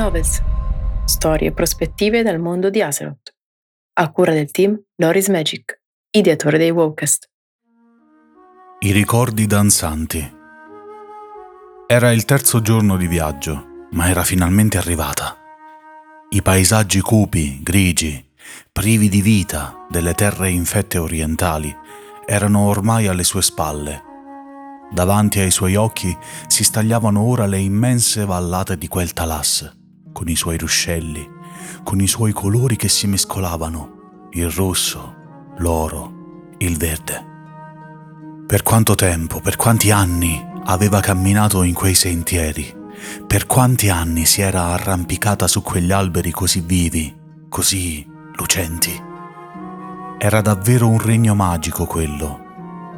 Novels. Storie e prospettive dal mondo di Azeroth. A cura del team Loris Magic, ideatore dei Wowcast. I ricordi danzanti. Era il terzo giorno di viaggio, ma era finalmente arrivata. I paesaggi cupi, grigi, privi di vita delle terre infette orientali erano ormai alle sue spalle Davanti ai suoi occhi si stagliavano ora le immense vallate di quel Talas, con i suoi ruscelli, con i suoi colori che si mescolavano, il rosso, l'oro, il verde. Per quanto tempo, per quanti anni aveva camminato in quei sentieri, per quanti anni si era arrampicata su quegli alberi così vivi, così lucenti. Era davvero un regno magico quello,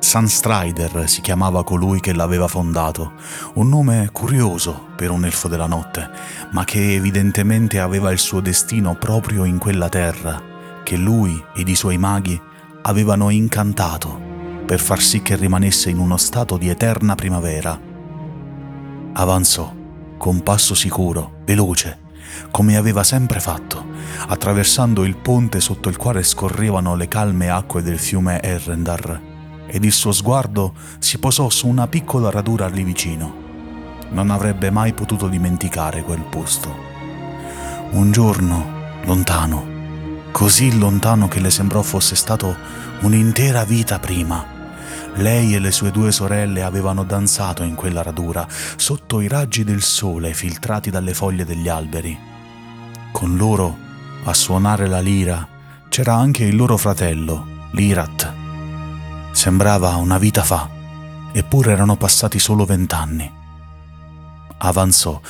Sunstrider si chiamava colui che l'aveva fondato, un nome curioso per un elfo della notte, ma che evidentemente aveva il suo destino proprio in quella terra, che lui ed i suoi maghi avevano incantato per far sì che rimanesse in uno stato di eterna primavera. Avanzò, con passo sicuro, veloce, come aveva sempre fatto, attraversando il ponte sotto il quale scorrevano le calme acque del fiume Errendar ed il suo sguardo si posò su una piccola radura lì vicino. Non avrebbe mai potuto dimenticare quel posto. Un giorno, lontano, così lontano che le sembrò fosse stato un'intera vita prima, lei e le sue due sorelle avevano danzato in quella radura, sotto i raggi del sole filtrati dalle foglie degli alberi. Con loro, a suonare la lira, c'era anche il loro fratello, Lirat, Sembrava una vita fa, eppure erano passati solo vent'anni. Avanzò,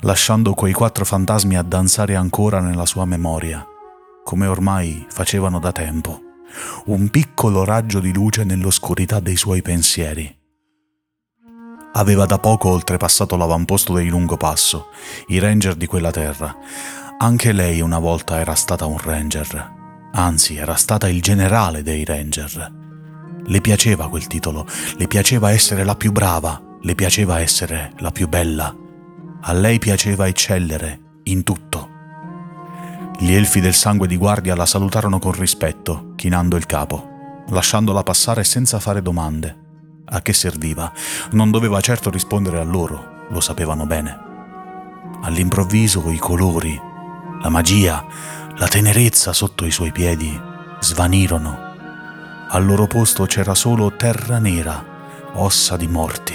lasciando quei quattro fantasmi a danzare ancora nella sua memoria, come ormai facevano da tempo, un piccolo raggio di luce nell'oscurità dei suoi pensieri. Aveva da poco oltrepassato l'avamposto dei Lungopasso, i ranger di quella terra. Anche lei una volta era stata un ranger, anzi era stata il generale dei ranger. Le piaceva quel titolo, le piaceva essere la più brava, le piaceva essere la più bella. A lei piaceva eccellere in tutto. Gli elfi del sangue di guardia la salutarono con rispetto, chinando il capo, lasciandola passare senza fare domande. A che serviva? Non doveva certo rispondere a loro, lo sapevano bene. All'improvviso i colori, la magia, la tenerezza sotto i suoi piedi svanirono al loro posto c'era solo terra nera, ossa di morti,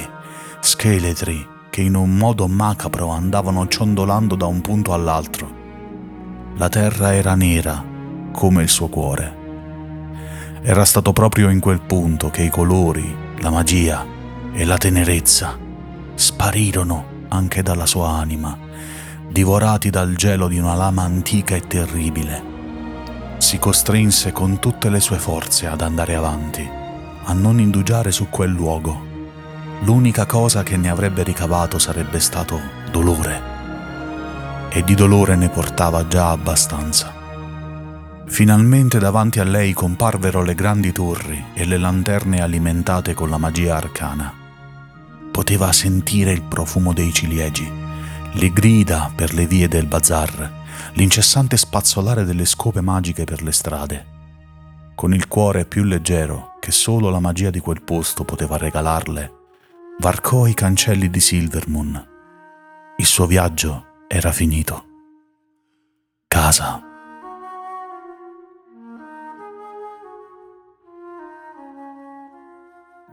scheletri che in un modo macabro andavano ciondolando da un punto all'altro. La terra era nera come il suo cuore. Era stato proprio in quel punto che i colori, la magia e la tenerezza sparirono anche dalla sua anima, divorati dal gelo di una lama antica e terribile si costrinse con tutte le sue forze ad andare avanti, a non indugiare su quel luogo. L'unica cosa che ne avrebbe ricavato sarebbe stato dolore. E di dolore ne portava già abbastanza. Finalmente davanti a lei comparvero le grandi torri e le lanterne alimentate con la magia arcana. Poteva sentire il profumo dei ciliegi, le grida per le vie del bazar l'incessante spazzolare delle scope magiche per le strade. Con il cuore più leggero che solo la magia di quel posto poteva regalarle, varcò i cancelli di Silvermoon. Il suo viaggio era finito. Casa.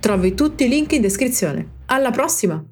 Trovi tutti i link in descrizione. Alla prossima!